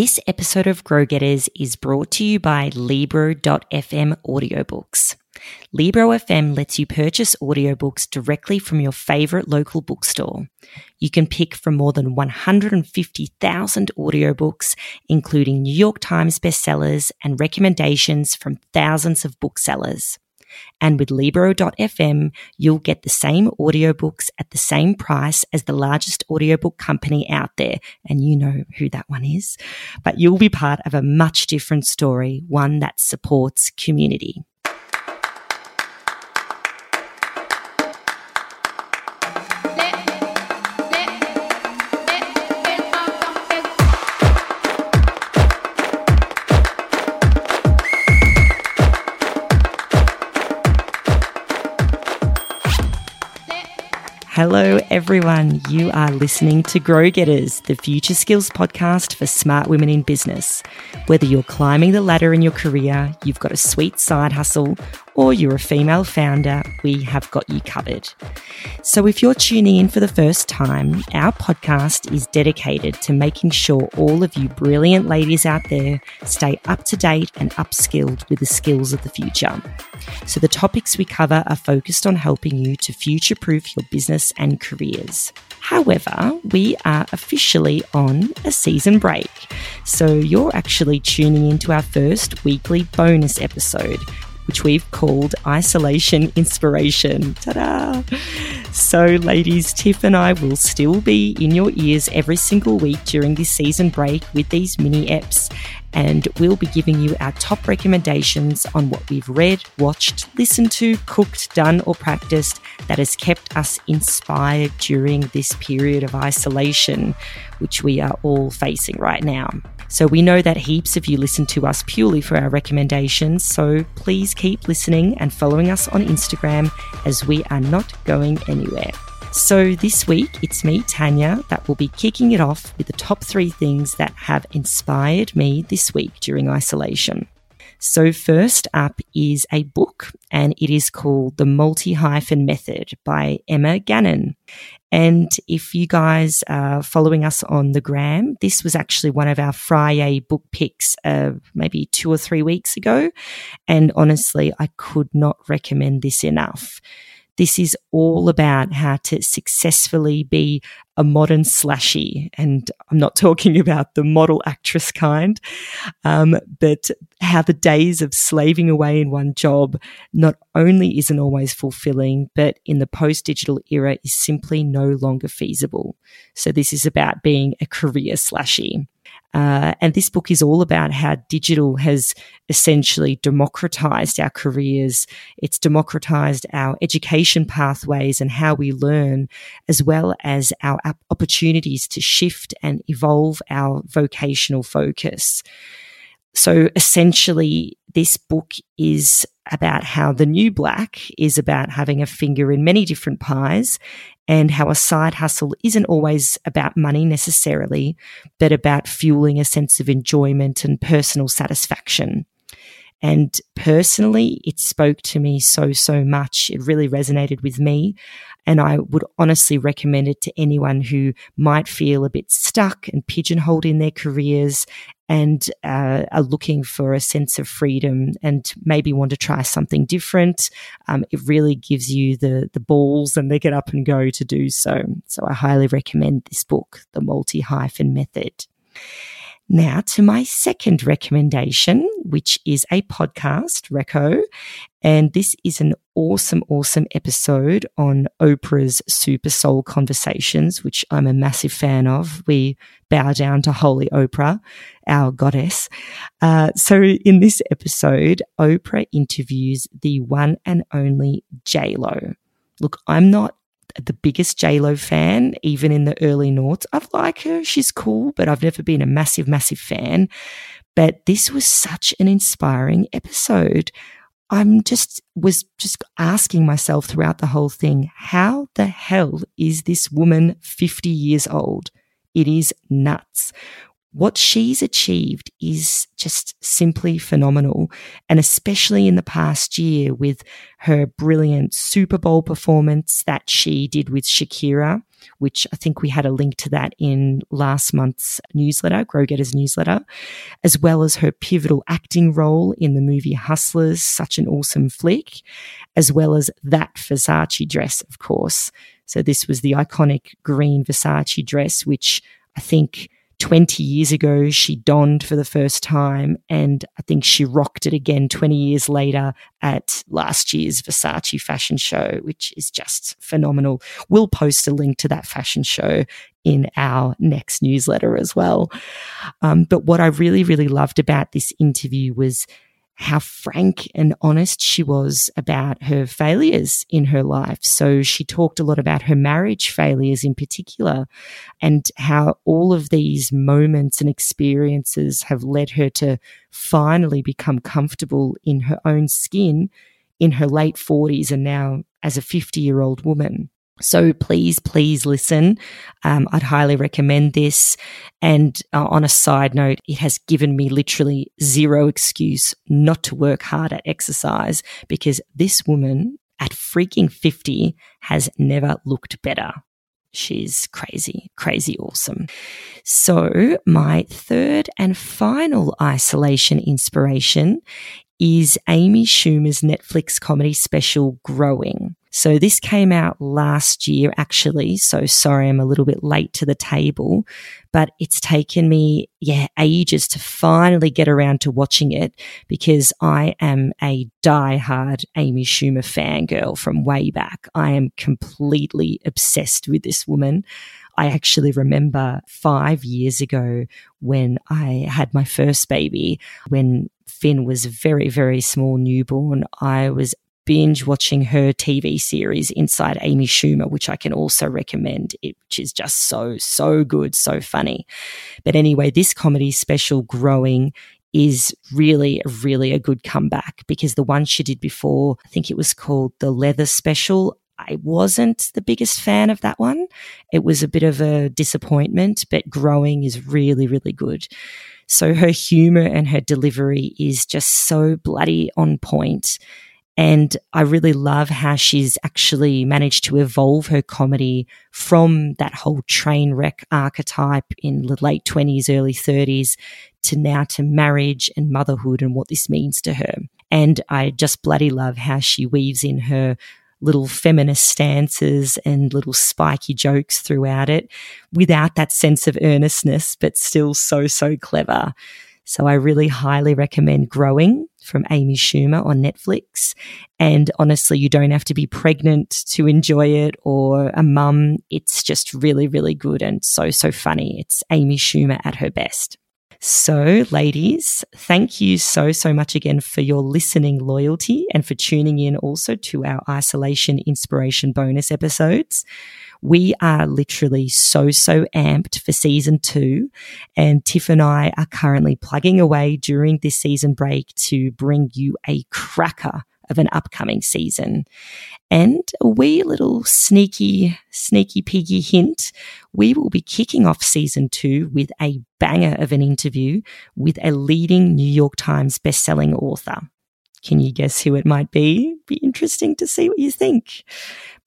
This episode of Grow Getters is brought to you by Libro.fm audiobooks. Libro FM lets you purchase audiobooks directly from your favorite local bookstore. You can pick from more than 150,000 audiobooks, including New York Times bestsellers and recommendations from thousands of booksellers. And with Libro.fm, you'll get the same audiobooks at the same price as the largest audiobook company out there. And you know who that one is. But you'll be part of a much different story, one that supports community. Hello, everyone. You are listening to Grow Getters, the future skills podcast for smart women in business. Whether you're climbing the ladder in your career, you've got a sweet side hustle, or you're a female founder, we have got you covered. So, if you're tuning in for the first time, our podcast is dedicated to making sure all of you brilliant ladies out there stay up to date and upskilled with the skills of the future. So, the topics we cover are focused on helping you to future proof your business and careers. However, we are officially on a season break. So, you're actually tuning into our first weekly bonus episode which we've called Isolation Inspiration. Ta da! So, ladies, Tiff and I will still be in your ears every single week during this season break with these mini eps, and we'll be giving you our top recommendations on what we've read, watched, listened to, cooked, done, or practiced that has kept us inspired during this period of isolation, which we are all facing right now. So we know that heaps of you listen to us purely for our recommendations. So please keep listening and following us on Instagram as we are not going anywhere. So this week, it's me, Tanya, that will be kicking it off with the top three things that have inspired me this week during isolation. So, first up is a book, and it is called The Multi Hyphen Method by Emma Gannon. And if you guys are following us on the gram, this was actually one of our Friday book picks, uh, maybe two or three weeks ago. And honestly, I could not recommend this enough. This is all about how to successfully be a modern slashy. And I'm not talking about the model actress kind, um, but how the days of slaving away in one job not only isn't always fulfilling, but in the post digital era is simply no longer feasible. So this is about being a career slashy. Uh, and this book is all about how digital has essentially democratized our careers. It's democratized our education pathways and how we learn, as well as our opportunities to shift and evolve our vocational focus. So essentially, this book is about how the new black is about having a finger in many different pies and how a side hustle isn't always about money necessarily, but about fueling a sense of enjoyment and personal satisfaction. And personally, it spoke to me so, so much. It really resonated with me. And I would honestly recommend it to anyone who might feel a bit stuck and pigeonholed in their careers and uh, are looking for a sense of freedom and maybe want to try something different. Um, it really gives you the the balls and the get up and go to do so. So I highly recommend this book, The Multi Hyphen Method. Now to my second recommendation, which is a podcast, Reco. And this is an awesome, awesome episode on Oprah's Super Soul Conversations, which I'm a massive fan of. We bow down to Holy Oprah, our goddess. Uh, so in this episode, Oprah interviews the one and only J-Lo. Look, I'm not the biggest Lo fan, even in the early noughts. I like her. She's cool, but I've never been a massive, massive fan. But this was such an inspiring episode. I'm just was just asking myself throughout the whole thing, how the hell is this woman 50 years old? It is nuts what she's achieved is just simply phenomenal. And especially in the past year with her brilliant Super Bowl performance that she did with Shakira. which I think we had a link to that in last month's newsletter, Grow Getters newsletter, as well as her pivotal acting role in the movie Hustlers, such an awesome flick, as well as that Versace dress, of course. So this was the iconic green Versace dress, which I think 20 years ago she donned for the first time. And I think she rocked it again 20 years later at last year's Versace fashion show, which is just phenomenal. We'll post a link to that fashion show in our next newsletter as well. Um, but what I really, really loved about this interview was how frank and honest she was about her failures in her life. So she talked a lot about her marriage failures in particular and how all of these moments and experiences have led her to finally become comfortable in her own skin in her late 40s and now as a 50 year old woman. So please, please listen. Um, I'd highly recommend this. And uh, on a side note, it has given me literally zero excuse not to work hard at exercise because this woman at freaking 50 has never looked better. She's crazy, crazy awesome. So, my third and final isolation inspiration is Amy Schumer's Netflix comedy special, Growing. So this came out last year, actually. So sorry, I'm a little bit late to the table, but it's taken me, yeah, ages to finally get around to watching it because I am a die-hard Amy Schumer fangirl from way back. I am completely obsessed with this woman. I actually remember five years ago when I had my first baby, when Finn was very, very small newborn, I was binge watching her TV series Inside Amy Schumer, which I can also recommend, it, which is just so, so good, so funny. But anyway, this comedy special, Growing, is really, really a good comeback because the one she did before, I think it was called The Leather Special. I wasn't the biggest fan of that one. It was a bit of a disappointment, but Growing is really, really good. So her humor and her delivery is just so bloody on point. And I really love how she's actually managed to evolve her comedy from that whole train wreck archetype in the late 20s, early 30s to now to marriage and motherhood and what this means to her. And I just bloody love how she weaves in her little feminist stances and little spiky jokes throughout it without that sense of earnestness, but still so, so clever. So I really highly recommend Growing from Amy Schumer on Netflix. And honestly, you don't have to be pregnant to enjoy it or a mum. It's just really, really good and so, so funny. It's Amy Schumer at her best. So, ladies, thank you so, so much again for your listening loyalty and for tuning in also to our isolation inspiration bonus episodes. We are literally so, so amped for season two. And Tiff and I are currently plugging away during this season break to bring you a cracker of an upcoming season. And a wee little sneaky, sneaky piggy hint, we will be kicking off season two with a banger of an interview with a leading New York Times bestselling author. Can you guess who it might be? Be interesting to see what you think.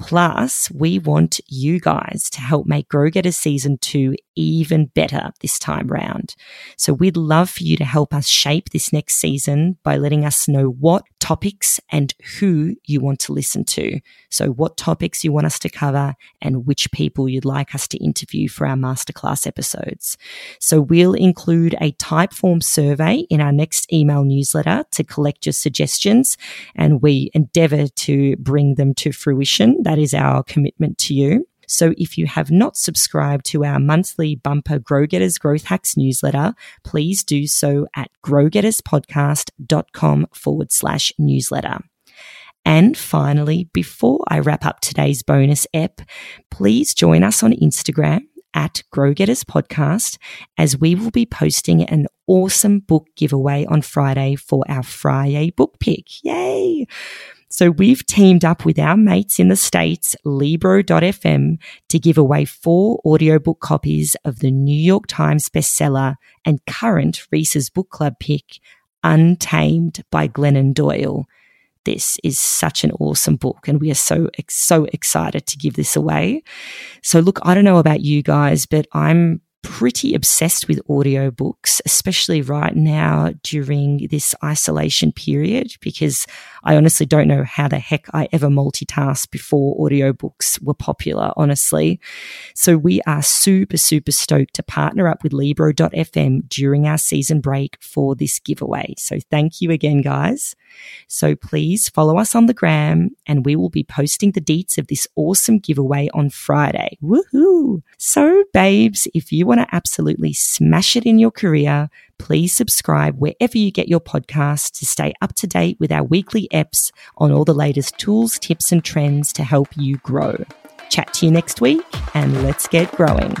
Plus, we want you guys to help make Grow Getters Season 2 even better this time round. So we'd love for you to help us shape this next season by letting us know what topics and who you want to listen to. So what topics you want us to cover and which people you'd like us to interview for our masterclass episodes. So we'll include a Typeform survey in our next email newsletter to collect your suggestions and we endeavor to bring them to fruition. That is our commitment to you. So if you have not subscribed to our monthly bumper Grow Getters Growth Hacks newsletter, please do so at growgetterspodcast.com forward slash newsletter. And finally, before I wrap up today's bonus ep, please join us on Instagram at Grow Getters Podcast as we will be posting an awesome book giveaway on Friday for our Friday book pick. Yay! So we've teamed up with our mates in the States, Libro.fm, to give away four audiobook copies of the New York Times bestseller and current Reese's Book Club pick, Untamed by Glennon Doyle. this is such an awesome book and we are so so excited to give this away. So look, I don't know about you guys, but I'm pretty obsessed with audiobooks, especially right now during this isolation period, because I honestly don't know how the heck I ever multitasked before audiobooks were popular, honestly. So we are super, super stoked to partner up with Libro.fm during our season break for this giveaway. So thank you again, guys. So please follow us on the gram and we will be posting the deets of this awesome giveaway on Friday. Woohoo! So, babes, if you want to absolutely smash it in your career, please subscribe wherever you get your podcasts to stay up to date with our weekly EPs on all the latest tools, tips, and trends to help you grow. Chat to you next week and let's get growing.